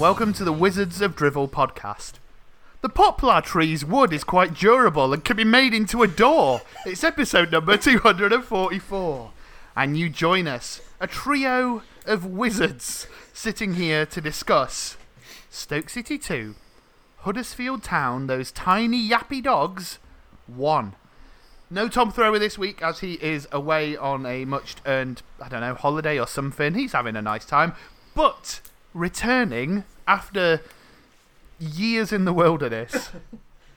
Welcome to the Wizards of Drivel podcast. The poplar tree's wood is quite durable and can be made into a door. It's episode number 244. And you join us, a trio of wizards, sitting here to discuss Stoke City 2, Huddersfield Town, those tiny yappy dogs, 1. No Tom Thrower this week as he is away on a much earned, I don't know, holiday or something. He's having a nice time. But returning after years in the wilderness,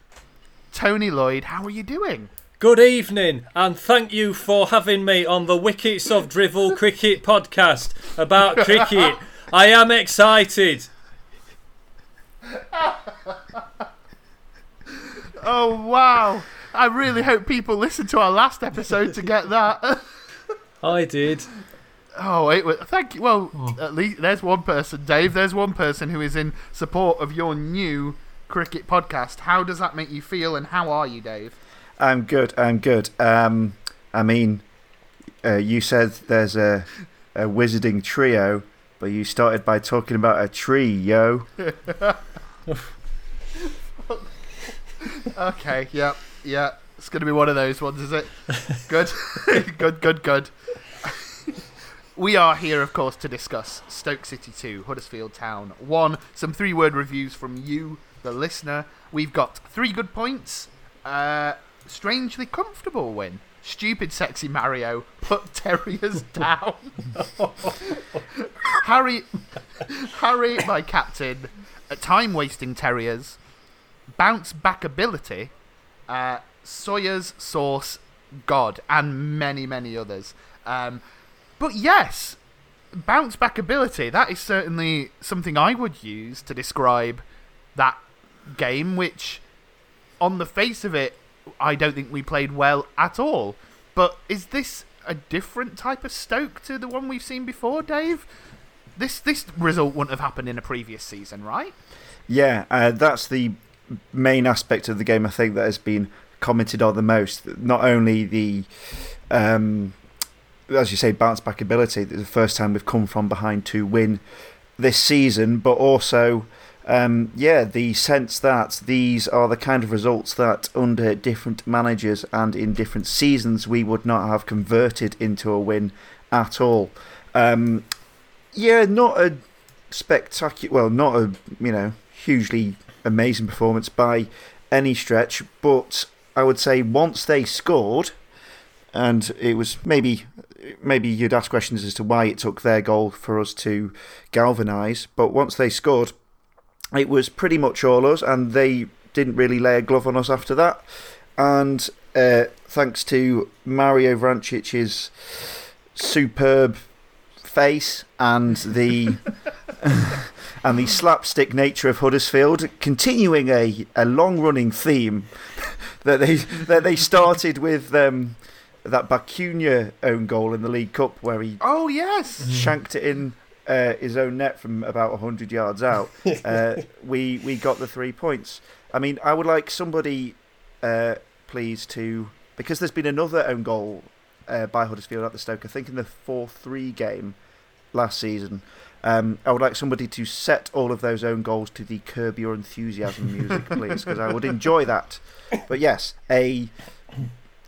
Tony Lloyd, how are you doing? Good evening, and thank you for having me on the Wickets of Drivel Cricket podcast about cricket. I am excited. Oh, wow. I really hope people listen to our last episode to get that. I did. Oh, wait, wait, thank you. Well, at least there's one person, Dave. There's one person who is in support of your new cricket podcast. How does that make you feel, and how are you, Dave? I'm good. I'm good. Um, I mean, uh, you said there's a, a wizarding trio, but you started by talking about a tree, yo. Okay, yeah, yeah. It's going to be one of those ones, is it? Good, good, good, good. We are here, of course, to discuss Stoke City 2, Huddersfield Town 1. Some three word reviews from you, the listener. We've got three good points. Uh, strangely comfortable win. Stupid, sexy Mario put Terriers down. Harry, Harry, my captain, time wasting Terriers bounce back ability, uh, Sawyer's Source God, and many, many others. Um, but yes, bounce back ability, that is certainly something I would use to describe that game, which, on the face of it, I don't think we played well at all. But is this a different type of Stoke to the one we've seen before, Dave? This this result wouldn't have happened in a previous season, right? Yeah, uh, that's the main aspect of the game I think that has been commented on the most. Not only the, um, as you say, bounce back ability, the first time we've come from behind to win this season, but also, um, yeah, the sense that these are the kind of results that under different managers and in different seasons we would not have converted into a win at all. Um, yeah, not a spectacular, well, not a, you know, hugely amazing performance by any stretch, but I would say once they scored, and it was maybe maybe you'd ask questions as to why it took their goal for us to galvanise, but once they scored, it was pretty much all us, and they didn't really lay a glove on us after that. And uh, thanks to Mario Vrancic's superb face and the and the slapstick nature of Huddersfield, continuing a, a long running theme that they that they started with um, that Bacuna own goal in the League Cup where he Oh yes, shanked it in uh, his own net from about hundred yards out. Uh, we we got the three points. I mean, I would like somebody, uh, please, to because there's been another own goal uh, by Huddersfield at the Stoke. I think in the four three game last season. Um, I would like somebody to set all of those own goals to the Curb Your Enthusiasm music, please, because I would enjoy that. But yes, a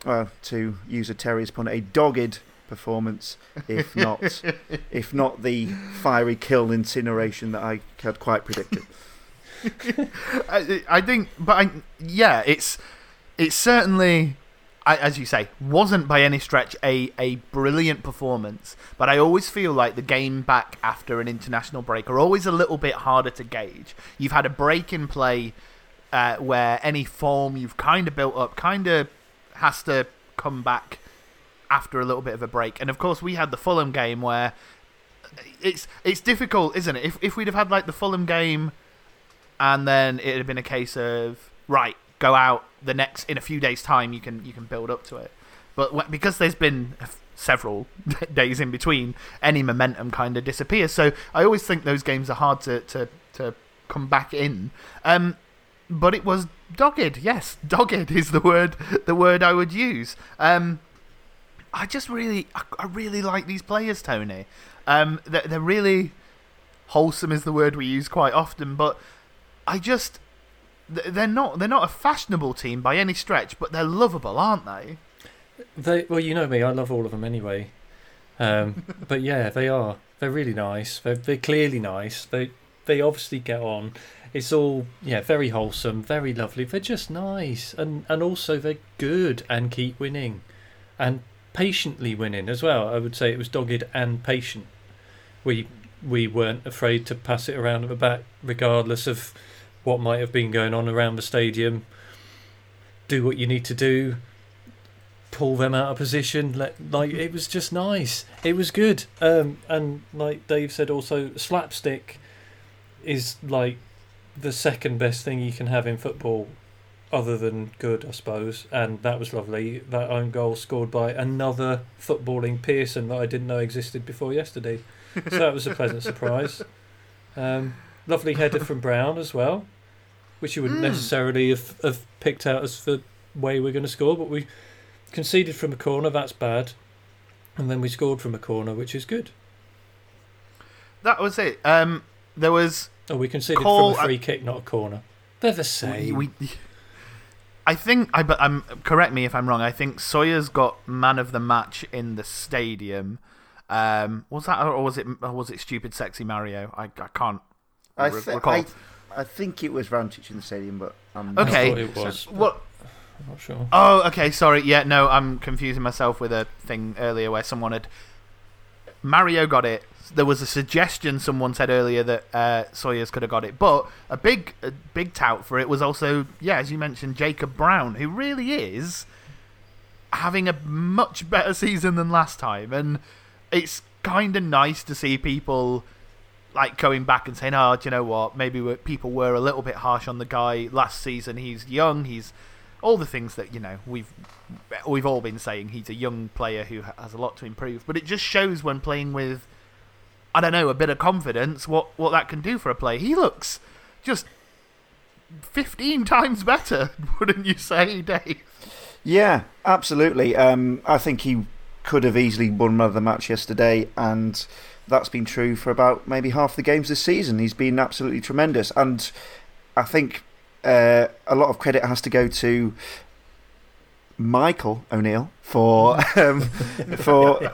well, to use a Terriers pun, a dogged performance, if not, if not the fiery kill incineration that I had quite predicted. I, I think, but I, yeah, it's it's certainly, I, as you say, wasn't by any stretch a a brilliant performance. But I always feel like the game back after an international break are always a little bit harder to gauge. You've had a break in play uh, where any form you've kind of built up kind of has to come back after a little bit of a break. And of course, we had the Fulham game where it's it's difficult, isn't it? If if we'd have had like the Fulham game, and then it had been a case of right, go out the next in a few days' time, you can you can build up to it. But because there's been several days in between, any momentum kind of disappears. So I always think those games are hard to to to come back in. Um, but it was dogged. Yes, dogged is the word the word I would use. Um, I just really I, I really like these players, Tony. Um, they're, they're really wholesome is the word we use quite often, but I just they're not they're not a fashionable team by any stretch, but they're lovable, aren't they? They well, you know me, I love all of them anyway. Um, but yeah, they are. They're really nice. They're they're clearly nice. They they obviously get on. It's all yeah, very wholesome, very lovely. They're just nice, and and also they're good and keep winning, and patiently winning as well. I would say it was dogged and patient. We we weren't afraid to pass it around at the back, regardless of what might have been going on around the stadium. Do what you need to do. Pull them out of position. Let like it was just nice. It was good. Um, and like Dave said, also slapstick is like the second best thing you can have in football, other than good, I suppose. And that was lovely. That own goal scored by another footballing Pearson that I didn't know existed before yesterday. so that was a pleasant surprise. Um, lovely header from Brown as well, which you wouldn't Mm. necessarily have, have picked out as the way we're going to score, but we conceded from a corner. That's bad, and then we scored from a corner, which is good. That was it. Um, there was Oh, we conceded Cole- from a free kick, not a corner. They're the same. we. I think I but I'm correct me if I'm wrong. I think Sawyers got man of the match in the stadium. Um, was that or was it or was it stupid sexy Mario? I I can't. I, re- recall. I, I think it was Vrancic in the stadium, but I'm Okay. I it was. What? I'm not sure. Oh, okay. Sorry. Yeah, no, I'm confusing myself with a thing earlier where someone had Mario got it. There was a suggestion someone said earlier that uh, Sawyers could have got it, but a big, a big tout for it was also, yeah, as you mentioned, Jacob Brown, who really is having a much better season than last time, and it's kind of nice to see people like going back and saying, "Oh, do you know what? Maybe people were a little bit harsh on the guy last season. He's young. He's all the things that you know we've we've all been saying. He's a young player who has a lot to improve. But it just shows when playing with, I don't know, a bit of confidence, what what that can do for a player. He looks just fifteen times better, wouldn't you say, Dave? Yeah, absolutely. Um, I think he could have easily won the match yesterday, and that's been true for about maybe half the games this season. He's been absolutely tremendous, and I think uh, a lot of credit has to go to Michael O'Neill for um, for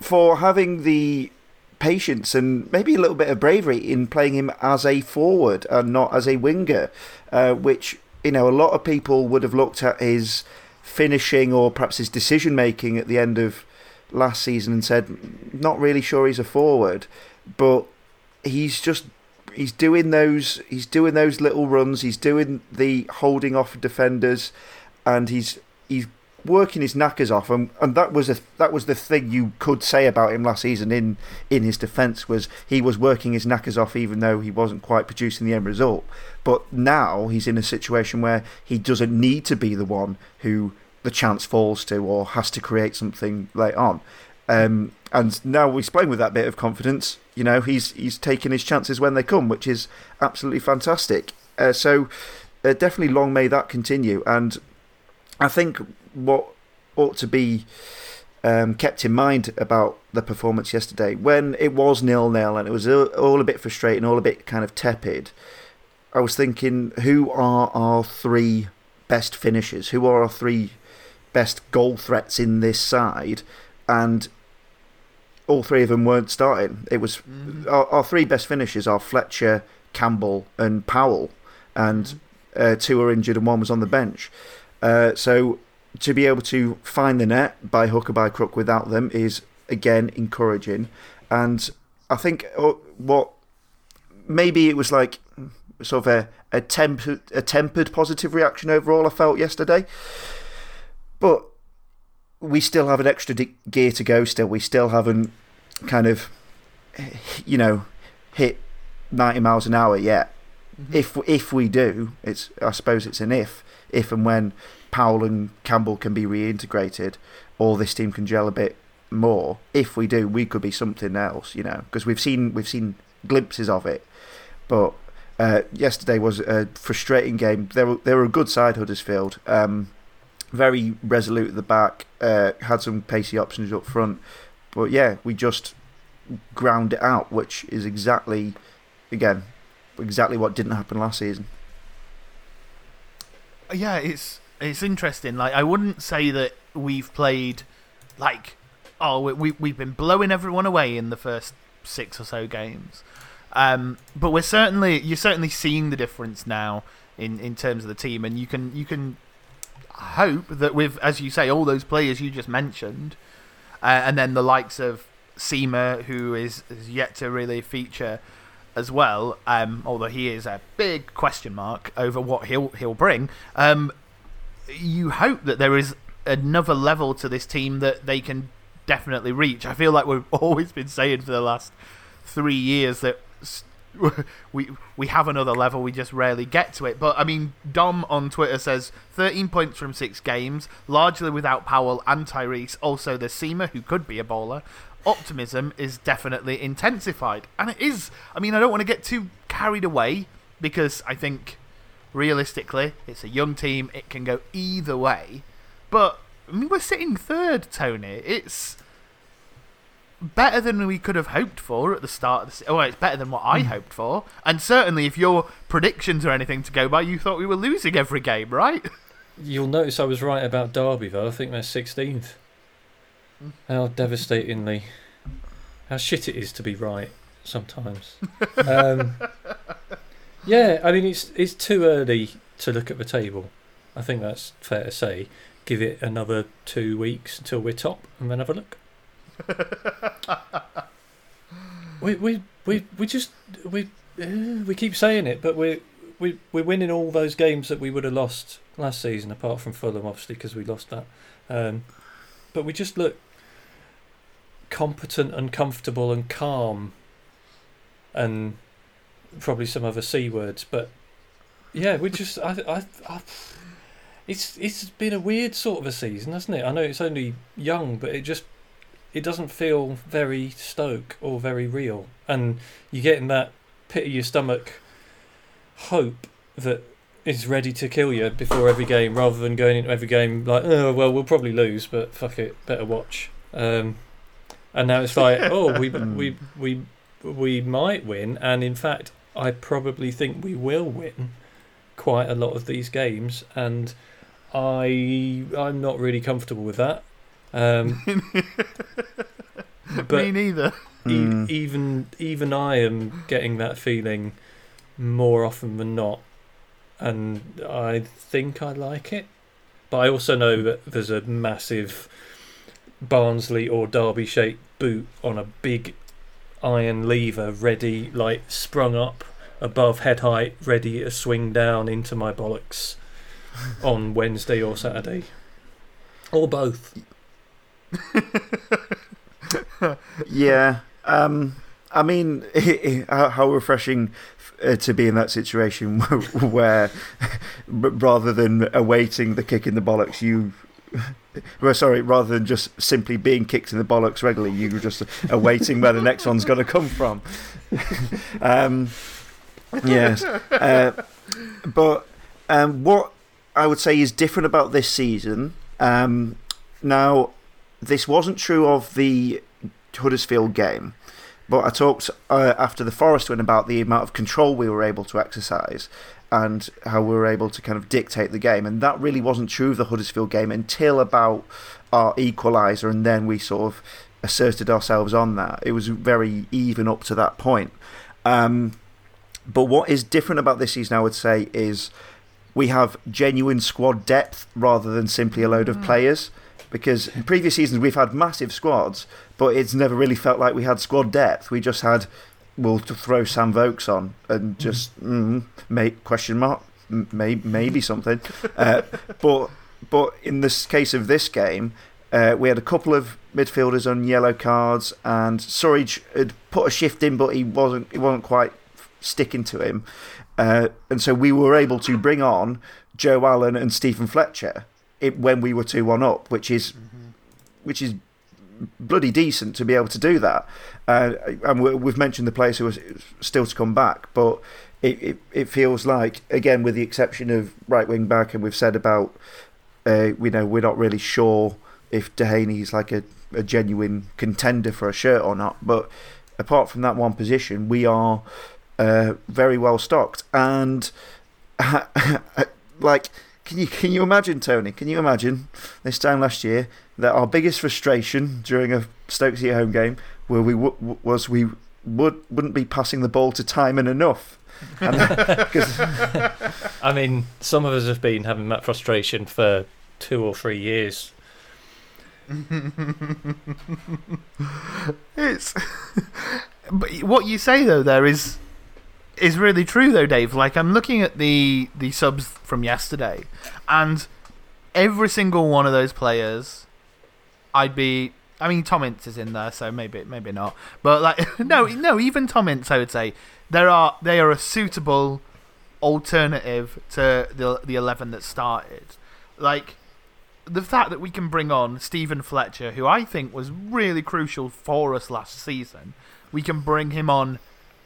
for having the patience and maybe a little bit of bravery in playing him as a forward and not as a winger, uh, which you know a lot of people would have looked at his finishing or perhaps his decision making at the end of last season and said, not really sure he's a forward, but he's just he's doing those he's doing those little runs, he's doing the holding off of defenders, and he's he's working his knackers off, and, and that was a that was the thing you could say about him last season. In in his defence, was he was working his knackers off, even though he wasn't quite producing the end result. But now he's in a situation where he doesn't need to be the one who the chance falls to or has to create something late on. Um, and now he's playing with that bit of confidence. You know, he's he's taking his chances when they come, which is absolutely fantastic. Uh, so uh, definitely long may that continue. And I think what ought to be um, kept in mind about the performance yesterday, when it was nil nil and it was all all a bit frustrating, all a bit kind of tepid, I was thinking, who are our three best finishers? Who are our three best goal threats in this side? And all three of them weren't starting. It was our, our three best finishers are Fletcher, Campbell, and Powell, and uh, two were injured and one was on the bench. Uh, so to be able to find the net by hook or by crook without them is again encouraging. And I think uh, what maybe it was like sort of a, a tempered a tempered positive reaction overall. I felt yesterday, but we still have an extra gear to go. Still, we still haven't kind of you know hit ninety miles an hour yet. If if we do, it's I suppose it's an if if and when Powell and Campbell can be reintegrated, or this team can gel a bit more. If we do, we could be something else, you know, because we've seen we've seen glimpses of it. But uh, yesterday was a frustrating game. They were they were a good side Huddersfield, um, very resolute at the back, uh, had some pacey options up front. But yeah, we just ground it out, which is exactly, again, exactly what didn't happen last season. Yeah, it's it's interesting. Like I wouldn't say that we've played like oh we we've been blowing everyone away in the first six or so games, um, but we're certainly you're certainly seeing the difference now in in terms of the team, and you can you can hope that with as you say all those players you just mentioned, uh, and then the likes of Sima who is, is yet to really feature as well, um, although he is a big question mark over what he'll he'll bring. Um, you hope that there is another level to this team that they can definitely reach. I feel like we've always been saying for the last three years that we we have another level, we just rarely get to it. But I mean, Dom on Twitter says 13 points from six games, largely without Powell and Tyrese. Also, the Seamer who could be a bowler optimism is definitely intensified. And it is. I mean, I don't want to get too carried away because I think realistically, it's a young team. It can go either way. But, I mean, we're sitting third, Tony. It's better than we could have hoped for at the start of the Oh, it's better than what I mm. hoped for. And certainly, if your predictions or anything to go by, you thought we were losing every game, right? You'll notice I was right about Derby, though. I think they're 16th. How devastatingly, how shit it is to be right sometimes. um, yeah, I mean it's it's too early to look at the table. I think that's fair to say. Give it another two weeks until we're top, and then have a look. we we we we just we uh, we keep saying it, but we we we're winning all those games that we would have lost last season, apart from Fulham, obviously, because we lost that. Um, but we just look competent and comfortable and calm and probably some other c words but yeah we just I, I, I it's it's been a weird sort of a season hasn't it i know it's only young but it just it doesn't feel very stoke or very real. And you get in that pit of your stomach hope that is ready to kill you before every game rather than going into every game like oh well we'll probably lose but fuck it better watch. Um, and now it's like, oh, we we we we might win, and in fact, I probably think we will win quite a lot of these games, and I I'm not really comfortable with that. Um, but Me neither. E- mm. Even even I am getting that feeling more often than not, and I think I like it. But I also know that there's a massive Barnsley or Derby shaped boot on a big iron lever, ready, like sprung up above head height, ready to swing down into my bollocks on Wednesday or Saturday. Or both. yeah. Um, I mean, how refreshing uh, to be in that situation where rather than awaiting the kick in the bollocks, you well, sorry, rather than just simply being kicked in the bollocks regularly, you were just awaiting where the next one's going to come from. um, yes. Uh, but um, what I would say is different about this season. Um, now, this wasn't true of the Huddersfield game, but I talked uh, after the Forest win about the amount of control we were able to exercise and how we were able to kind of dictate the game. And that really wasn't true of the Huddersfield game until about our equaliser, and then we sort of asserted ourselves on that. It was very even up to that point. Um, but what is different about this season, I would say, is we have genuine squad depth rather than simply a load of mm. players. Because in previous seasons we've had massive squads, but it's never really felt like we had squad depth. We just had will throw Sam Vokes on and mm-hmm. just mm, may, question mark may, maybe something. Uh, but but in this case of this game, uh, we had a couple of midfielders on yellow cards, and Surridge had put a shift in, but he wasn't he wasn't quite sticking to him, uh, and so we were able to bring on Joe Allen and Steven Fletcher it, when we were two one up, which is -hmm. which is bloody decent to be able to do that. Uh, and we've mentioned the players who are still to come back, but it, it, it feels like, again, with the exception of right wing back, and we've said about, uh, we know, we're not really sure if Dehaney is like a, a genuine contender for a shirt or not, but apart from that one position, we are uh, very well stocked. And like, can you can you imagine, Tony? Can you imagine this time last year that our biggest frustration during a Stoke City home game where we w- was we would wouldn't be passing the ball to Tymon enough. I mean, some of us have been having that frustration for two or three years. it's but what you say though there is is really true though Dave. Like I'm looking at the the subs from yesterday and every single one of those players I'd be I mean Tom Ince is in there so maybe maybe not. But like no no even Tom Ince I would say there are they are a suitable alternative to the the 11 that started. Like the fact that we can bring on Steven Fletcher, who I think was really crucial for us last season, we can bring him on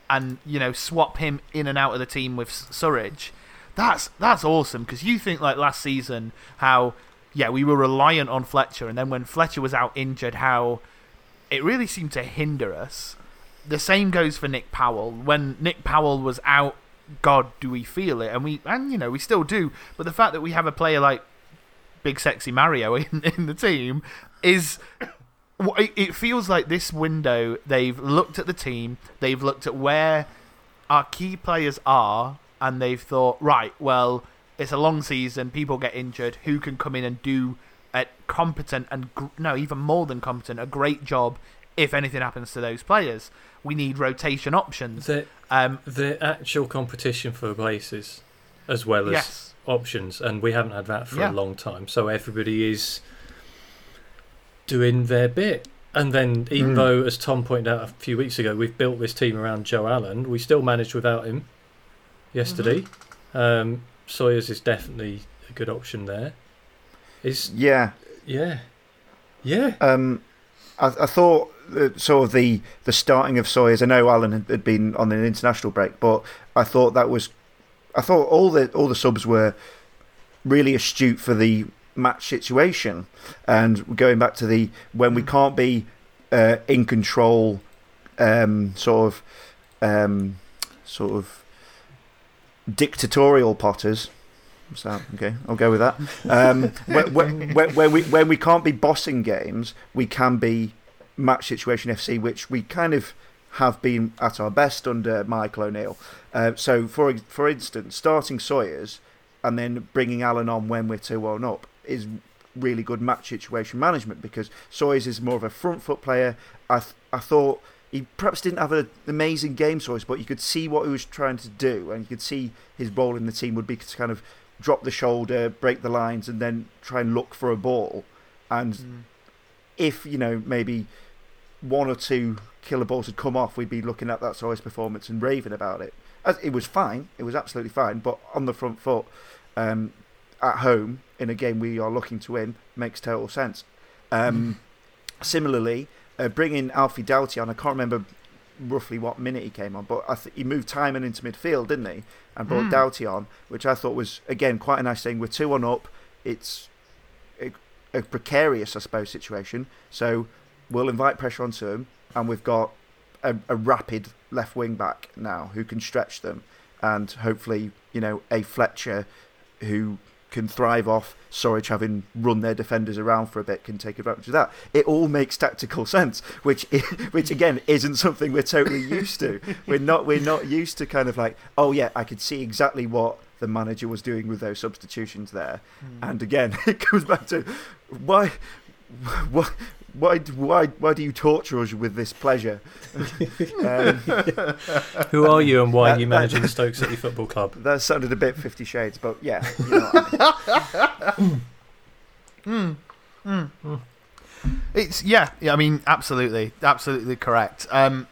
and you know swap him in and out of the team with Surridge. That's that's awesome because you think like last season how yeah we were reliant on Fletcher and then when Fletcher was out injured how it really seemed to hinder us. The same goes for Nick Powell. When Nick Powell was out, God, do we feel it? And we and you know we still do. But the fact that we have a player like big sexy Mario in, in the team is it feels like this window they've looked at the team, they've looked at where our key players are, and they've thought, right, well, it's a long season, people get injured, who can come in and do a competent and no, even more than competent, a great job if anything happens to those players. We need rotation options. The, um, the actual competition for places, as well as yes options, and we haven't had that for Yeah. a long time. So everybody is doing their bit. And then, even Mm. though, as Tom pointed out a few weeks ago, we've built this team around Joe Allen, we still managed without him yesterday. Mm-hmm. Um, Sawyers is definitely a good option there. Is Yeah. yeah, yeah. Um, I, I thought uh, sort of the, the starting of Sawyers. I know Allen had, had been on an international break, but I thought that was. I thought all the all the subs were really astute for the match situation, and going back to the when we can't be uh, in control, um, sort of, um, sort of dictatorial Potters. So okay, I'll go with that. Um, when, when, when, when we when we can't be bossing games, we can be match situation FC, which we kind of have been at our best under Michael O'Neill. Uh, so, for for instance, starting Sawyers and then bringing Allen on when we're two one up is really good match situation management because Sawyers is more of a front foot player. I th- I thought he perhaps didn't have an amazing game Sawyers, but you could see what he was trying to do, and you could see his role in the team would be to kind of drop the shoulder, break the lines, and then try and look for a ball. And Mm. if you know maybe one or two killer balls had come off, we'd be looking at that Sawyers performance and raving about it. As it was fine, it was absolutely fine. But on the front foot, um, at home in a game we are looking to win makes total sense. Um, similarly, uh, bringing Alfie Doughty on, I can't remember roughly what minute he came on, but I th- he moved Tymon into midfield, didn't he? And brought Mm. Doughty on, which I thought was again quite a nice thing. We're two on up. It's a, a precarious, I suppose, situation. So we'll invite pressure onto him, and we've got a, a rapid left wing back now who can stretch them, and hopefully, you know, a Fletcher who can thrive off Surridge having run their defenders around for a bit can take advantage of that. It all makes tactical sense, which which again isn't something we're totally used to. We're not we're not used to kind of like oh yeah I could see exactly what the manager was doing with those substitutions there, Mm. and again it comes back to why why why why why do you torture us with this pleasure? um, Who are you and why That- are you that- managing Stoke City Football Club? that sounded a bit Fifty Shades, but yeah, you know what I mean. Mm. Mm. It's yeah, yeah. I mean, absolutely, absolutely correct. Um,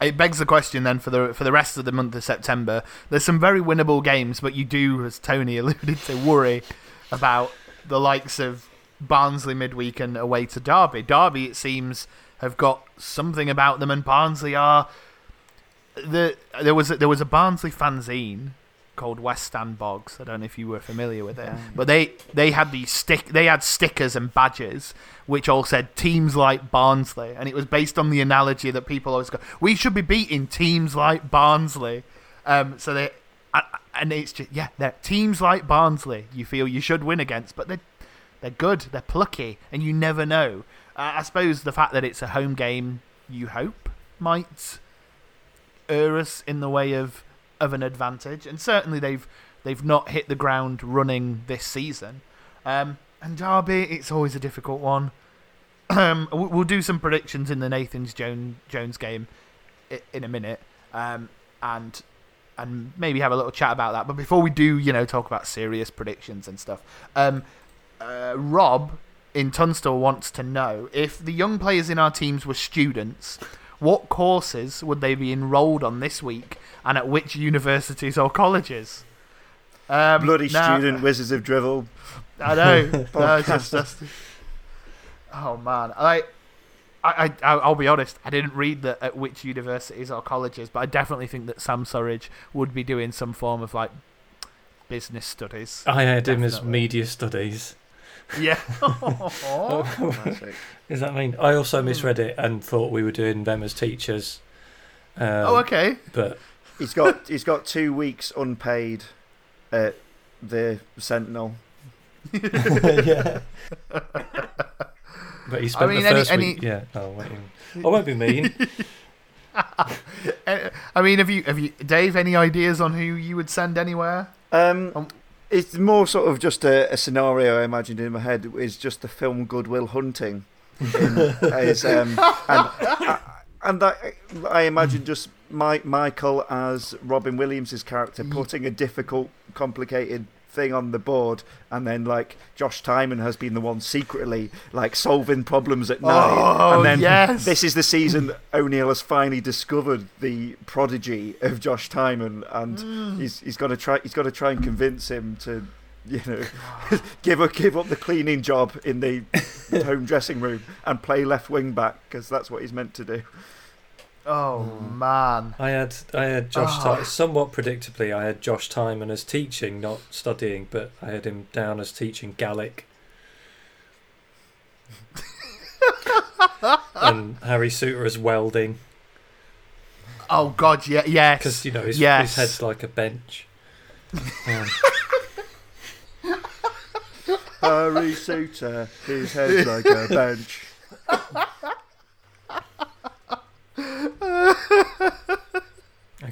it begs the question then for the for the rest of the month of September. There's some very winnable games, but you do, as Tony alluded to, worry about the likes of Barnsley midweek and away to Derby. Derby, it seems, have got something about them, and Barnsley are the there was a, there was a Barnsley fanzine called West Stand Bogs. I don't know if you were familiar with it, but they they had these stick they had stickers and badges which all said teams like Barnsley, and it was based on the analogy that people always go, "We should be beating teams like Barnsley." Um, so they and- it's just yeah, they're teams like Barnsley. You feel you should win against, but they they're good, they're plucky, and you never know. Uh, I suppose the fact that it's a home game, you hope, might err us in the way of of an advantage, and certainly they've they've not hit the ground running this season. Um, and Derby, it's always a difficult one. Um, we- we'll do some predictions in the Nathan's Jones Jones game in a minute, um, and and maybe have a little chat about that. But before we do, you know, talk about serious predictions and stuff. Um, uh, Rob in Tunstall wants to know if the young players in our teams were students, what courses would they be enrolled on this week, and at which universities or colleges? Um, Bloody now- student wizards of drivel. I know. no, just, just- oh man, I, I, I, I'll be honest. I didn't read that at which universities or colleges, but I definitely think that Sam Surridge would be doing some form of like business studies. I had him as media studies. Yeah. Classic. Does that mean? I also misread it and thought we were doing them as teachers. Um, oh, okay. But He's got he's got two weeks unpaid at the Sentinel. yeah. But he spent mean, the first any- week. Yeah. Oh, wait. I won't be mean. Uh, I mean, have you, have you, Dave? Any ideas on who you would send anywhere? Um, Um, it's more sort of just a, a scenario I imagined in my head. Is just the film Good Will Hunting. In, as, um, and and I, I imagine just my, Michael as Robin Williams' character putting a difficult, complicated thing on the board, and then like Josh Tymon has been the one secretly like solving problems at night, Oh, and then yes. this is the season O'Neill has finally discovered the prodigy of Josh Tymon, and Mm. he's he's got to try he's got to try and convince him to you know give up give up the cleaning job in the home dressing room and play left wing back because that's what he's meant to do. Oh man. I had I had Josh Oh. Ty- somewhat predictably I had Josh Tymon as teaching, not studying, but I had him down as teaching Gaelic. and Harry Souttar as welding Oh God, yeah, yes. because you know his, Yes. his head's like a bench. Um, Harry Souttar, his head's like a bench.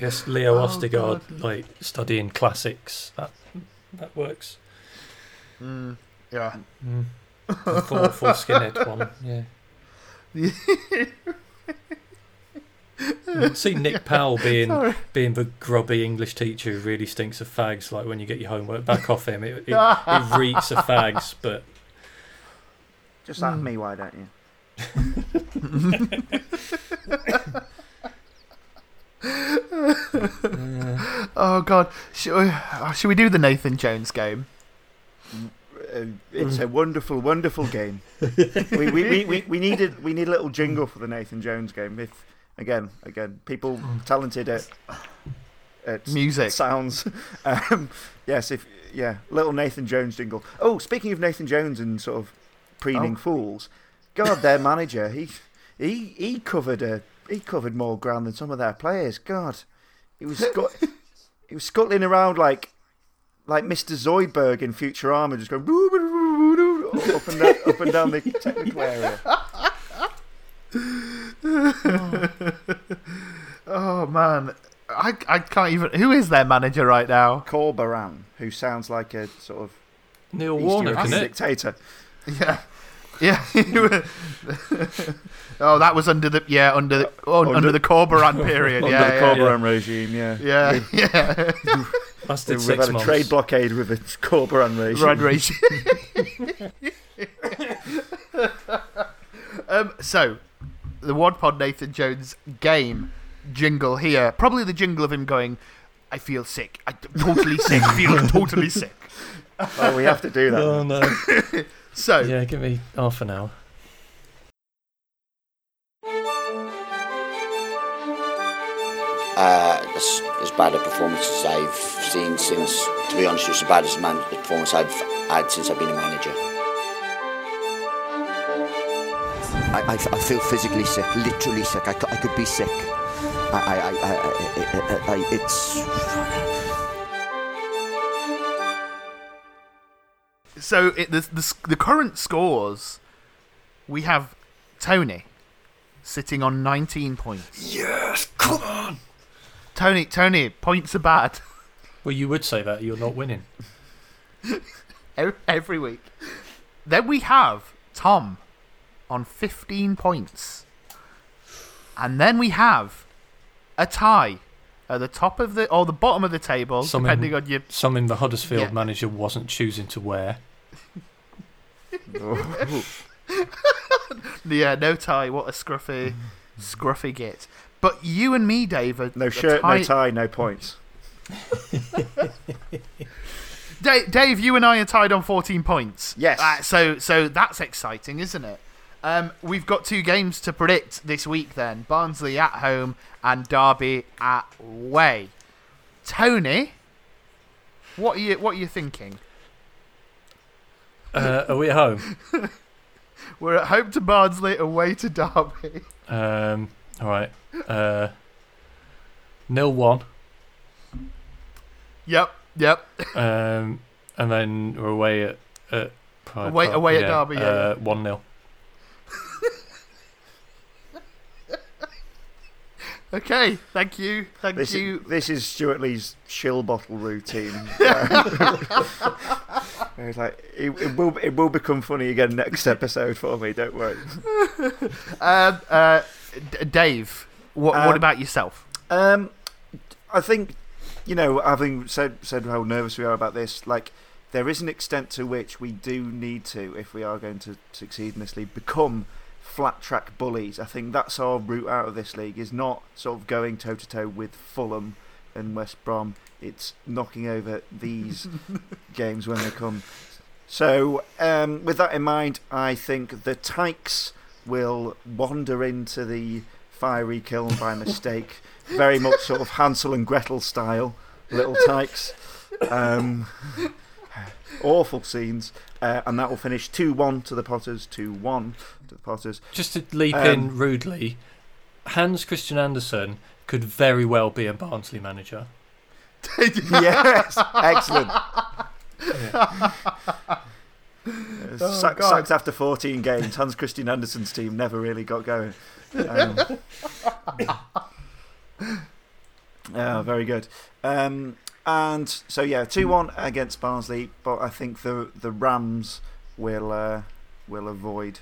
guess Leo Oh, Ostigard like studying classics. That that works. Mm, yeah. Mm. The thoughtful skinhead one, yeah. Mm, See Nick Powell being Sorry. being the grubby English teacher who really stinks of fags. Like when you get your homework back off him, it, it, it reeks of fags. But Just at Mm. me, why don't you? Oh God, should we, oh, should we do the Nathan Jones game? It's a wonderful, wonderful game. we, we, we, we, we needed we need a little jingle for the Nathan Jones game. If again, again, people talented at at Music. sounds. Um, yes, if yeah, little Nathan Jones jingle. Oh, speaking of Nathan Jones and sort of preening Oh. fools, God, their manager he he he covered a he covered more ground than some of their players. God, he was scut, he was scuttling around like like Mr. Zoidberg in Futurama, just going up and down, up and down the technical area. Oh man, I I can't even. Who is their manager right now? Corberan, who sounds like a sort of Neil East Warnock, European dictator. Yeah, yeah. oh, that was under the yeah under the oh, under, Under- the Corberan period. Under yeah, the yeah, Corberan regime, yeah. yeah, yeah. Lasted We've six had a trade blockade with the Corberan regime. Rod Racing. um, so, the Wadpod Nathan Jones game jingle here. Probably the jingle of him going, I feel sick. I'm totally sick. feel totally sick. Oh, we have to do that. Oh no! So, yeah, give me half an hour. uh, as, as bad a performance as I've seen since, to be honest, it's as bad as man, the performance I've had since I've been a manager. I, I, I feel physically sick, literally sick. I, I could be sick. I, I, I, I, I, I, I it's. So it, the, the the current scores, we have Tony sitting on 19 points. Yes, come on. Tony, Tony, points are bad Well, you would say that you're not winning. ev- every week. Then we have Tom on 15 points. And then we have a tie at the top of the or the bottom of the table, Something- depending on your Something the Huddersfield Yeah. manager wasn't choosing to wear. Yeah, no tie. What a scruffy, scruffy git. But you and me, David. No shirt, no tie, no points. Dave, Dave, you and I are tied on 14 points. Yes. Uh, so, so that's exciting, isn't it? Um, we've got two games to predict this week. Then Barnsley at home and Derby at away. Tony, what are you what are you thinking? Uh, are we at home? We're at home to Barnsley, away to Derby. Um, all right. Uh, nil one. Yep, yep. Um, and then we're away at, at Pride Away- Park. away at Derby, yeah, Uh, one 0 Okay, thank you, thank This you. is, this is Stewart Lee's shill bottle routine. Uh, it's like it, it will it will become funny again next episode for me. Don't worry. Um, uh, Dave, what, what Um, about yourself? Um, I think you know, having said said how nervous we are about this, like there is an extent to which we do need to, if we are going to succeed in this league, become flat track bullies. I think that's our route out of this league is not sort of going toe to toe with Fulham and West Brom. It's knocking over these games when they come. So, um, with that in mind, I think the Tykes will wander into the fiery kiln by mistake. Very much sort of Hansel and Gretel style, little Tykes. Um, awful scenes. Uh, and that will finish 2 1 to the Potters, 2 1 to the Potters. Just to leap Um, in rudely, Hans Christian Andersen could very well be a Barnsley manager. yes, excellent. Uh, Oh, sack- God. sacked after 14 games. Hans Christian Andersen's team never really got going. Um, oh, very good. Um, and so, yeah, 2 1 against Barnsley, but I think the, the Rams will, uh, will avoid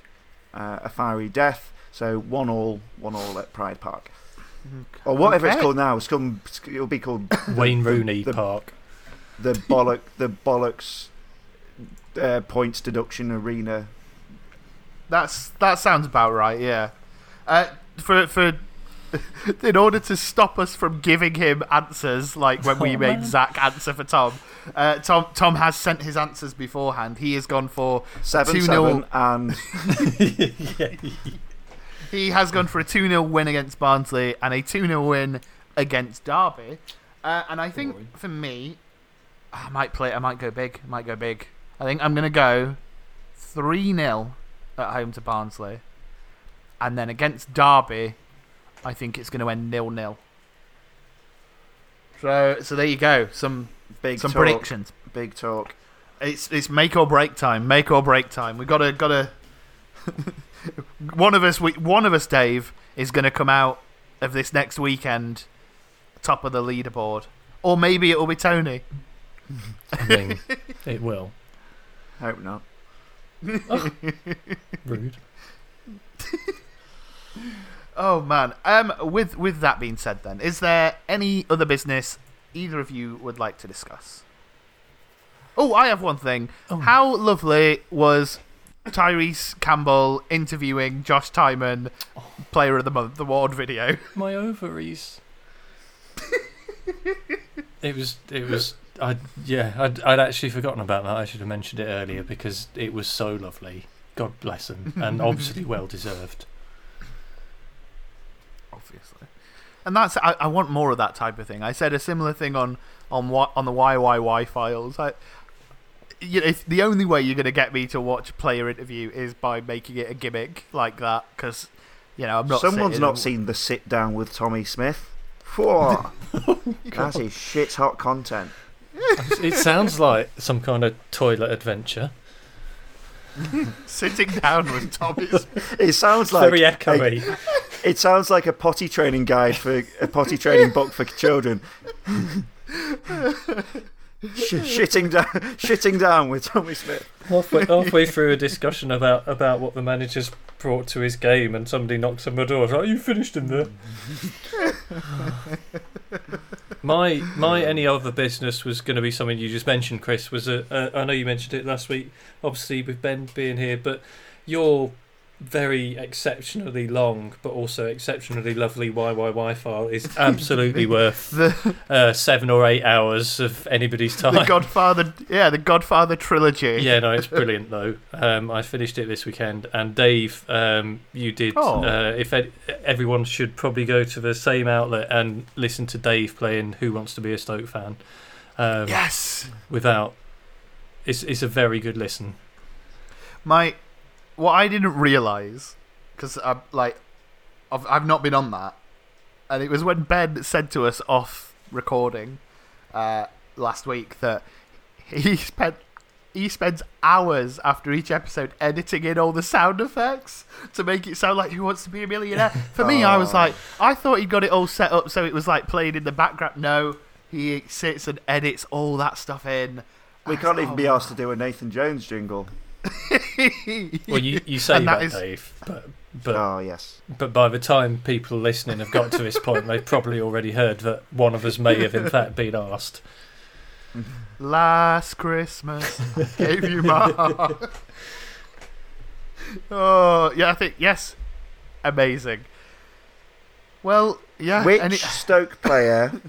uh, a fiery death. So, 1 all, 1 all at Pride Park. Or whatever Okay. it's called now. It's called, it'll be called Wayne Rooney the- Park. the bollock the bollocks uh, points deduction arena. That's that sounds about right. Yeah. Uh, for for in order to stop us from giving him answers like when we Oh, made man. Zach answer for Tom, uh, Tom Tom has sent his answers beforehand. He has gone for Seven 2-0. seven and yeah. He has gone for a two 0 win against Barnsley and a two 0 win against Derby. Uh, and I think Boy. for me, I might play. I might go big. I might go big. I think I'm gonna go three 0 at home to Barnsley, and then against Derby, I think it's gonna end nil nil. So so there you go. Some big some talk, predictions. Big talk. It's it's make or break time. Make or break time. We gotta gotta. one of us, we, one of us, Dave, is gonna come out of this next weekend top of the leaderboard, or maybe it will be Tony. I mean, it will. Hope not. Rude. Oh man. Um. With with that being said, then, is there any other business either of you would like to discuss? Oh, I have one thing. Oh. How lovely was Tyrese Campbell interviewing Josh Tymon, Player of the Month award video? My ovaries. it was. It was. I yeah. I'd, I'd actually forgotten about that. I should have mentioned it earlier because it was so lovely. God bless him, and obviously well deserved. obviously. and that's I, I want more of that type of thing. I said a similar thing on on what on the YYY files. I, you know, if the only way you're going to get me to watch player interview is by making it a gimmick like that, because you know I'm not. Someone's not and- seen the sit down with Tommy Smith. Whoa. That is shit hot content. it sounds like some kind of toilet adventure. sitting down with Tommy's. It sounds like Very echoey. it sounds like a potty training guide for a potty training book for children. Sh- shitting down, shitting down with Tommy Smith. halfway, halfway through a discussion about, about what the manager's brought to his game, and somebody knocks on my door. Like, you finished in there. my my any other business was going to be something you just mentioned, Chris. Was a, uh, I know you mentioned it last week, obviously with Ben being here, but your very exceptionally long but also exceptionally lovely YYY file is absolutely worth The uh, seven or eight hours of anybody's time. the Godfather, yeah, the Godfather trilogy. Yeah, no, it's brilliant though. Um, I finished it this weekend, and Dave, um, you did. Oh. Uh, if ed- everyone should probably go to the same outlet and listen to Dave playing "Who Wants to Be a Stoke Fan." Um, Yes. Without, it's it's a very good listen. My, what I didn't realize, because I like, I've I've not been on that, and it was when Ben said to us off recording, uh, last week that he spent. He spends hours after each episode editing in all the sound effects to make it sound like Who Wants to Be a Millionaire. For me, I was Oh. like, I thought he got it all set up so it was like playing in the background. No, he sits and edits all that stuff in. We can't even be asked to do a Nathan Jones jingle. Well, you, you say that that, is- Dave, but but Oh yes. but by the time people listening have got to this point, they've probably already heard that one of us may have in fact been asked. Last Christmas I gave you my heart. Oh yeah, I think yes, amazing. Well, yeah. Which and it- Stoke player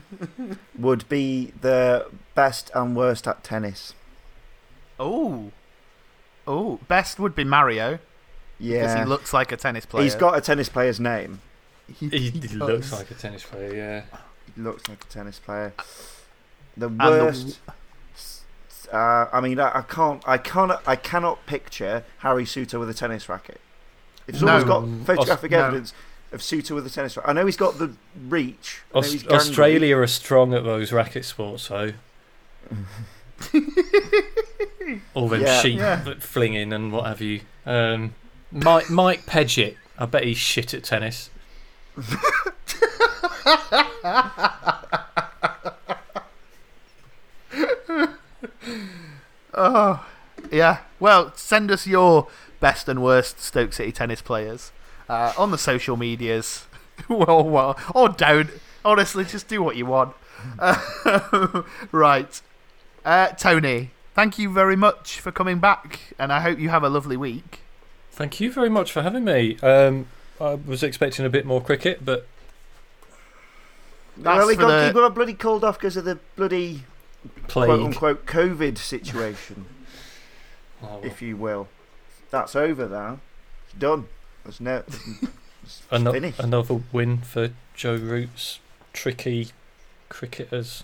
would be the best and worst at tennis? oh, oh, best would be Mario Yeah. because he looks like a tennis player. He's got a tennis player's name. He, He, he he looks like a tennis player, yeah. He looks like a tennis player. The the worst. Uh, I mean, I, I can't, I cannot, I cannot picture Harry Souttar with a tennis racket. It's someone's No. got photographic no. evidence of Souttar with a tennis racket, I know he's got the reach. Aus- Australia are strong at those racket sports, though. All them Yeah. sheep Yeah. flinging and what have you. Um, Mike Mike Paget, I bet he's shit at tennis. Oh, yeah. Well, send us your best and worst Stoke City tennis players uh, on the social medias. well, well, or don't. Honestly, just do what you want. Uh, right. Uh, Tony, thank you very much for coming back, and I hope you have a lovely week. Thank you very much for having me. Um, I was expecting a bit more cricket, but That's well, he for got, the- he got bloody called off because of the bloody quote unquote COVID situation, Oh, well. if you will. That's over now. It's done. There's no. It's Ano- finished. another win for Joe Root's tricky cricketers.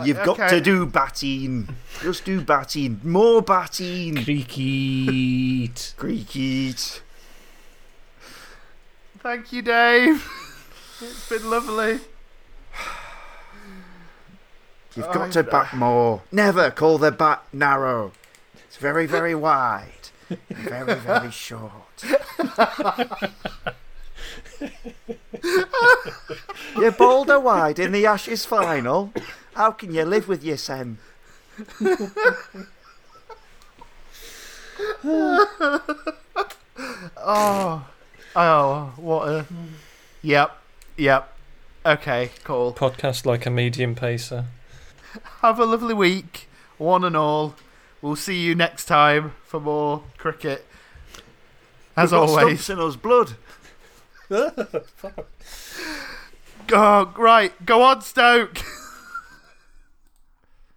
Uh, you've got to do batting. Just do batting. More batting. Cricket. Cricket. Thank you, Dave. it's been lovely. You've Oh, got to bat more. Never call the bat narrow. It's very, very wide. and Very, very short. You're boulder wide in the Ashes final. How can you live with your sen? Oh, oh, what a. Yep, yep. Okay, cool. Podcast like a medium pacer. Have a lovely week, one and all. We'll see you next time for more cricket. As We've always. stumps in us blood. Go, oh, right, go on, Stoke.